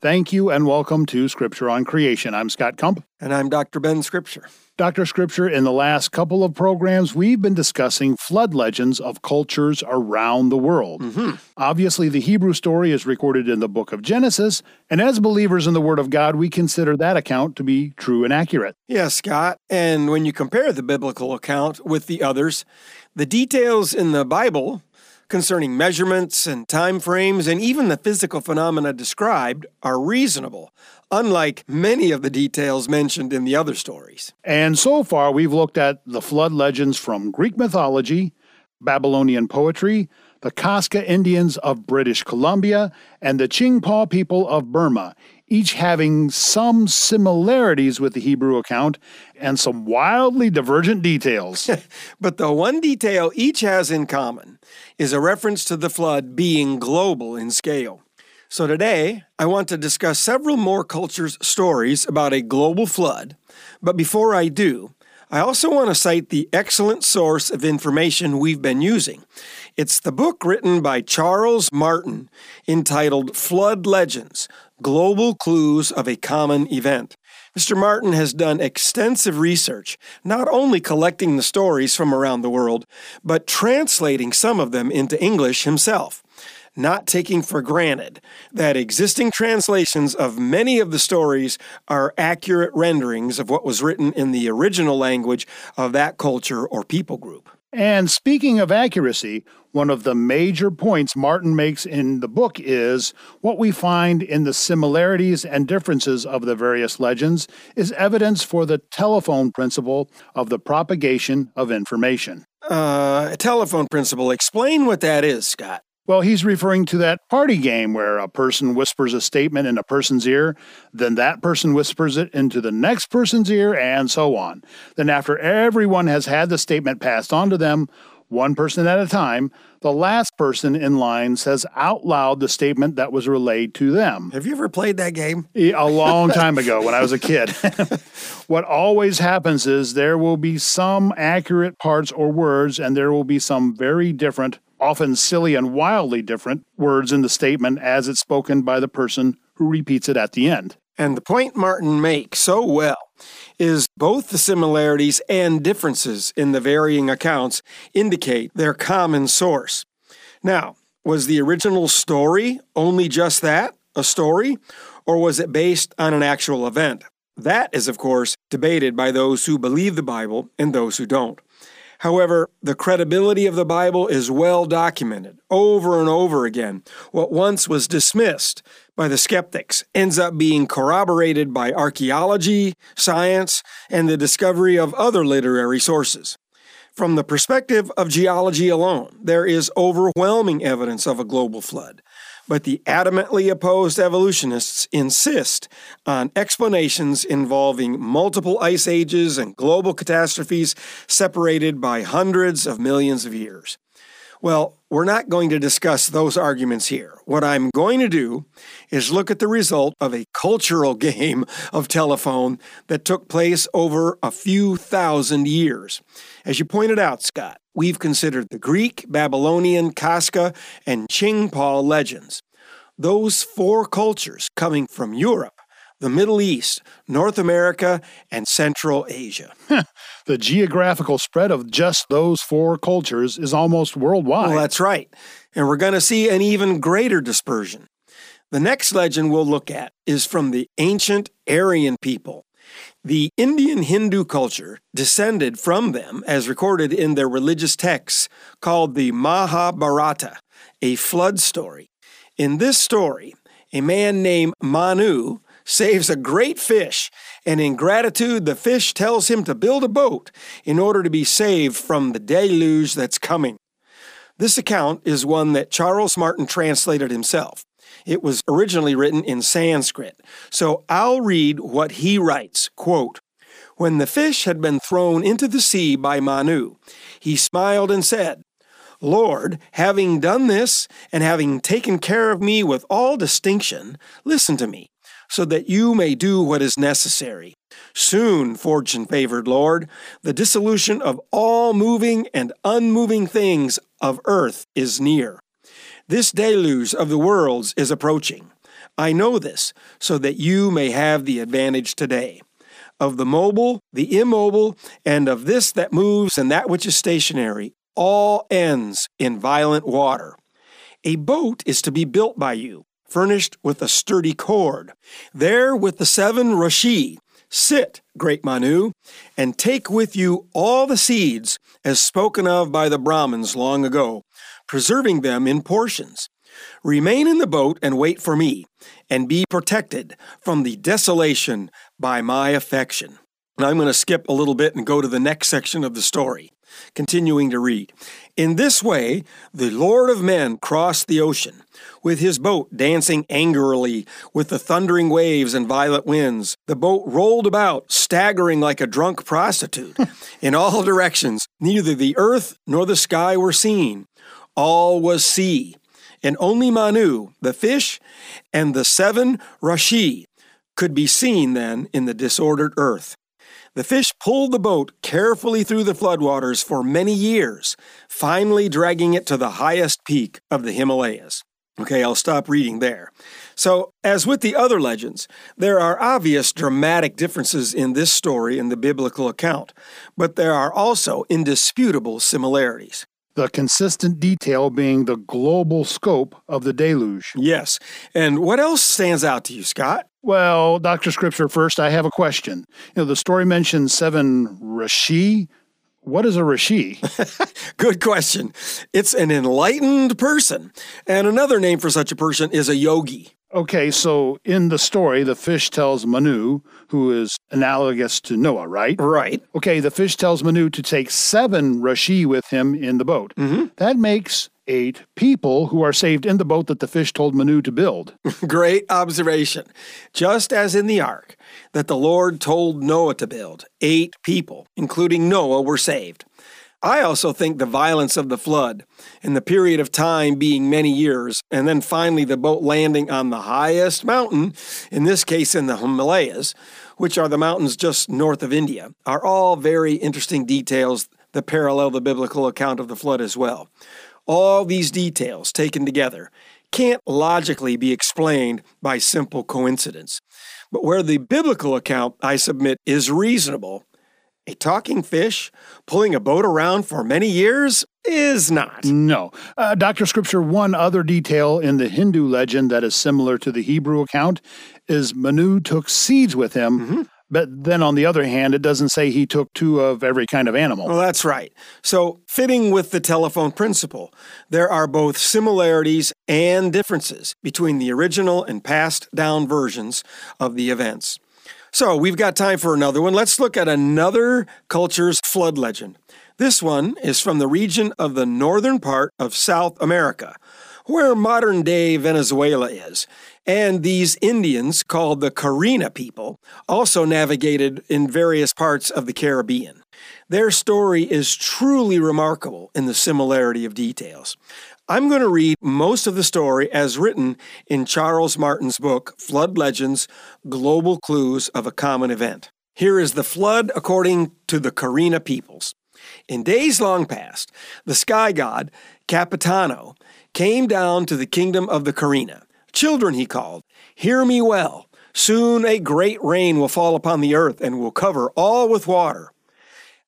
Thank you and welcome to Scripture on Creation. I'm Scott Kump. And I'm Dr. Ben Scripture. Dr. Scripture, in the last couple of programs, we've been discussing flood legends of cultures around the world. Mm-hmm. Obviously, the Hebrew story is recorded in the book of Genesis, and as believers in the Word of God, we consider that account to be true and accurate. Yes, Scott. And when you compare the biblical account with the others, the details in the Bible concerning measurements and time frames and even the physical phenomena described are reasonable, unlike many of the details mentioned in the other stories. And so far, we've looked at the flood legends from Greek mythology, Babylonian poetry, the Kaska Indians of British Columbia, and the Chingpa people of Burma, each having some similarities with the Hebrew account and some wildly divergent details. but the one detail each has in common is a reference to the flood being global in scale. So today, I want to discuss several more cultures' stories about a global flood. But before I do, I also want to cite the excellent source of information we've been using. It's the book written by Charles Martin entitled Flood Legends Global Clues of a Common Event. Mr. Martin has done extensive research, not only collecting the stories from around the world, but translating some of them into English himself not taking for granted that existing translations of many of the stories are accurate renderings of what was written in the original language of that culture or people group. And speaking of accuracy, one of the major points Martin makes in the book is what we find in the similarities and differences of the various legends is evidence for the telephone principle of the propagation of information. Uh, telephone principle. Explain what that is, Scott. Well, he's referring to that party game where a person whispers a statement in a person's ear, then that person whispers it into the next person's ear, and so on. Then, after everyone has had the statement passed on to them, one person at a time, the last person in line says out loud the statement that was relayed to them. Have you ever played that game? A long time ago when I was a kid. what always happens is there will be some accurate parts or words, and there will be some very different often silly and wildly different words in the statement as it's spoken by the person who repeats it at the end. And the point Martin makes so well is both the similarities and differences in the varying accounts indicate their common source. Now, was the original story only just that, a story, or was it based on an actual event? That is, of course, debated by those who believe the Bible and those who don't. However, the credibility of the Bible is well documented over and over again. What once was dismissed by the skeptics ends up being corroborated by archaeology, science, and the discovery of other literary sources. From the perspective of geology alone, there is overwhelming evidence of a global flood. But the adamantly opposed evolutionists insist on explanations involving multiple ice ages and global catastrophes separated by hundreds of millions of years. Well, we're not going to discuss those arguments here. What I'm going to do is look at the result of a cultural game of telephone that took place over a few thousand years. As you pointed out, Scott, we've considered the Greek, Babylonian, Kaska, and Chingpa legends. Those four cultures coming from Europe, the Middle East, North America, and Central Asia. the geographical spread of just those four cultures is almost worldwide. Well, that's right. And we're going to see an even greater dispersion. The next legend we'll look at is from the ancient Aryan people. The Indian Hindu culture descended from them as recorded in their religious texts called the Mahabharata, a flood story. In this story, a man named Manu saves a great fish, and in gratitude, the fish tells him to build a boat in order to be saved from the deluge that's coming. This account is one that Charles Martin translated himself. It was originally written in Sanskrit, so I'll read what he writes. Quote, when the fish had been thrown into the sea by Manu, he smiled and said, Lord, having done this and having taken care of me with all distinction, listen to me so that you may do what is necessary. Soon, fortune favored Lord, the dissolution of all moving and unmoving things of earth is near. This deluge of the worlds is approaching. I know this, so that you may have the advantage today. Of the mobile, the immobile, and of this that moves and that which is stationary, all ends in violent water. A boat is to be built by you, furnished with a sturdy cord. There, with the seven Rashi, sit, great Manu, and take with you all the seeds as spoken of by the Brahmins long ago, preserving them in portions. Remain in the boat and wait for me, and be protected from the desolation by my affection. And I'm going to skip a little bit and go to the next section of the story. Continuing to read. In this way, the Lord of men crossed the ocean, with his boat dancing angrily with the thundering waves and violent winds. The boat rolled about, staggering like a drunk prostitute. In all directions, neither the earth nor the sky were seen. All was sea, and only Manu, the fish, and the seven Rashi could be seen then in the disordered earth. The fish pulled the boat carefully through the floodwaters for many years, finally dragging it to the highest peak of the Himalayas. Okay, I'll stop reading there. So, as with the other legends, there are obvious dramatic differences in this story and the biblical account, but there are also indisputable similarities. The consistent detail being the global scope of the deluge. Yes. And what else stands out to you, Scott? Well, Dr. Scripture, first, I have a question. You know, the story mentions seven Rashi. What is a Rashi? Good question. It's an enlightened person. And another name for such a person is a yogi. Okay, so in the story, the fish tells Manu, who is analogous to Noah, right? Right. Okay, the fish tells Manu to take seven Rashi with him in the boat. Mm-hmm. That makes eight people who are saved in the boat that the fish told Manu to build. Great observation. Just as in the ark that the Lord told Noah to build, eight people, including Noah, were saved. I also think the violence of the flood and the period of time being many years, and then finally the boat landing on the highest mountain, in this case in the Himalayas, which are the mountains just north of India, are all very interesting details that parallel the biblical account of the flood as well. All these details taken together can't logically be explained by simple coincidence. But where the biblical account, I submit, is reasonable, a talking fish pulling a boat around for many years is not. No. Uh, Dr. Scripture, one other detail in the Hindu legend that is similar to the Hebrew account is Manu took seeds with him. Mm-hmm. But then on the other hand, it doesn't say he took two of every kind of animal. Well, that's right. So, fitting with the telephone principle, there are both similarities and differences between the original and passed down versions of the events. So, we've got time for another one. Let's look at another culture's flood legend. This one is from the region of the northern part of South America, where modern day Venezuela is. And these Indians, called the Carina people, also navigated in various parts of the Caribbean. Their story is truly remarkable in the similarity of details. I'm going to read most of the story as written in Charles Martin's book, Flood Legends Global Clues of a Common Event. Here is the flood according to the Carina peoples. In days long past, the sky god, Caputano, came down to the kingdom of the Carina. Children, he called, hear me well. Soon a great rain will fall upon the earth and will cover all with water.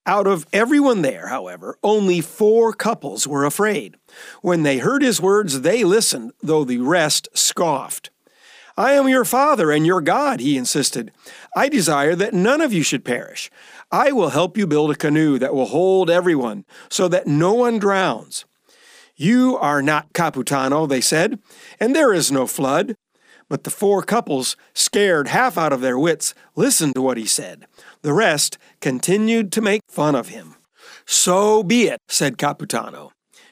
Out of everyone there, however, only four couples were afraid. When they heard his words, they listened, though the rest scoffed. I am your father and your God, he insisted. I desire that none of you should perish. I will help you build a canoe that will hold everyone, so that no one drowns. You are not Caputano, they said, and there is no flood. But the four couples, scared half out of their wits, listened to what he said. The rest continued to make fun of him. So be it, said Caputano.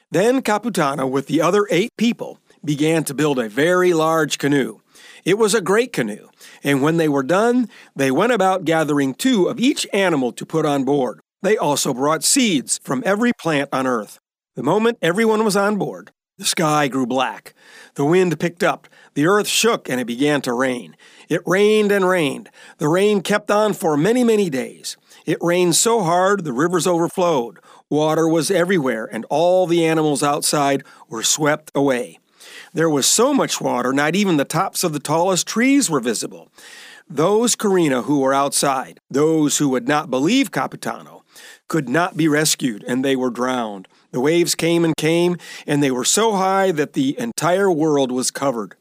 Then Caputano, with the other eight people, began to build a very large canoe. It was a great canoe, and when they were done, they went about gathering two of each animal to put on board. They also brought seeds from every plant on earth. The moment everyone was on board, the sky grew black. The wind picked up. The earth shook and it began to rain. It rained and rained. The rain kept on for many, many days. It rained so hard the rivers overflowed. Water was everywhere and all the animals outside were swept away. There was so much water, not even the tops of the tallest trees were visible. Those Carina who were outside, those who would not believe Caputano, could not be rescued, and they were drowned. The waves came and came, and they were so high that the entire world was covered.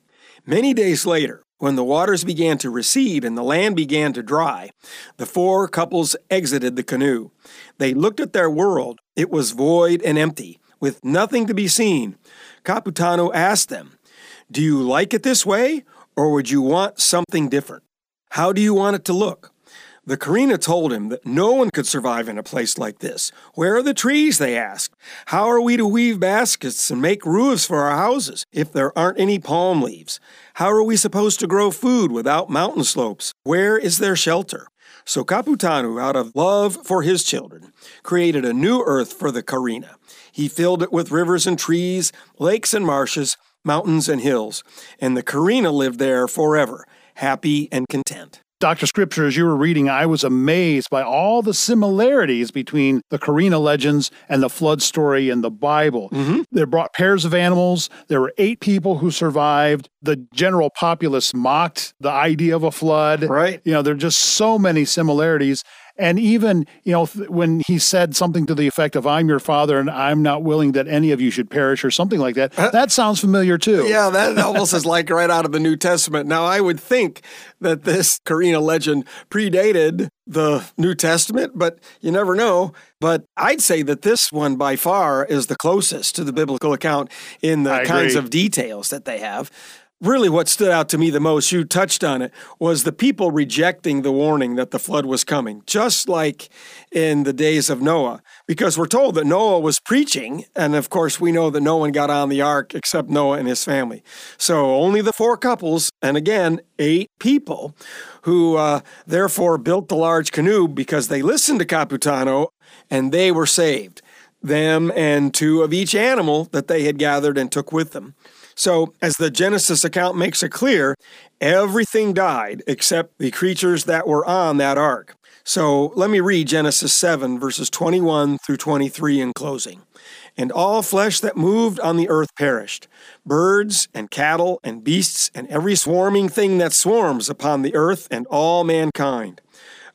Many days later, when the waters began to recede and the land began to dry, the four couples exited the canoe. They looked at their world. It was void and empty, with nothing to be seen. Caputano asked them, Do you like it this way, or would you want something different? How do you want it to look? The Carina told him that no one could survive in a place like this. Where are the trees? They asked. How are we to weave baskets and make roofs for our houses if there aren't any palm leaves? How are we supposed to grow food without mountain slopes? Where is their shelter? So Caputano, out of love for his children, created a new earth for the Carina. He filled it with rivers and trees, lakes and marshes, mountains and hills, and the Carina lived there forever, happy and content. Dr. Scripture, as you were reading, I was amazed by all the similarities between the Carina legends and the flood story in the Bible. Mm-hmm. They brought pairs of animals. There were eight people who survived. The general populace mocked the idea of a flood. Right. You know, there are just so many similarities. And even, you know, when he said something to the effect of, I'm your father and I'm not willing that any of you should perish or something like that, uh, that sounds familiar too. Yeah, that almost is like right out of the New Testament. Now, I would think that this Carina legend predated the New Testament, but you never know. But I'd say that this one by far is the closest to the biblical account in the kinds of details that they have really what stood out to me the most, you touched on it, was the people rejecting the warning that the flood was coming, just like in the days of Noah. Because we're told that Noah was preaching, and of course, we know that no one got on the ark except Noah and his family. So only the four couples, and again, eight people, who uh, therefore built the large canoe because they listened to Caputano and they were saved. Them and two of each animal that they had gathered and took with them. So, as the Genesis account makes it clear, everything died except the creatures that were on that ark. So, let me read Genesis 7, verses 21 through 23 in closing. And all flesh that moved on the earth perished birds and cattle and beasts and every swarming thing that swarms upon the earth and all mankind.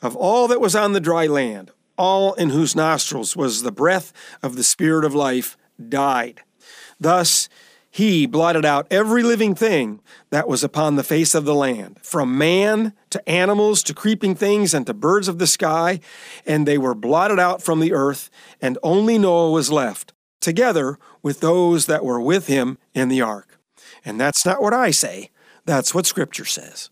Of all that was on the dry land, all in whose nostrils was the breath of the Spirit of life died. Thus, he blotted out every living thing that was upon the face of the land, from man to animals to creeping things and to birds of the sky, and they were blotted out from the earth, and only Noah was left, together with those that were with him in the ark. And that's not what I say, that's what Scripture says.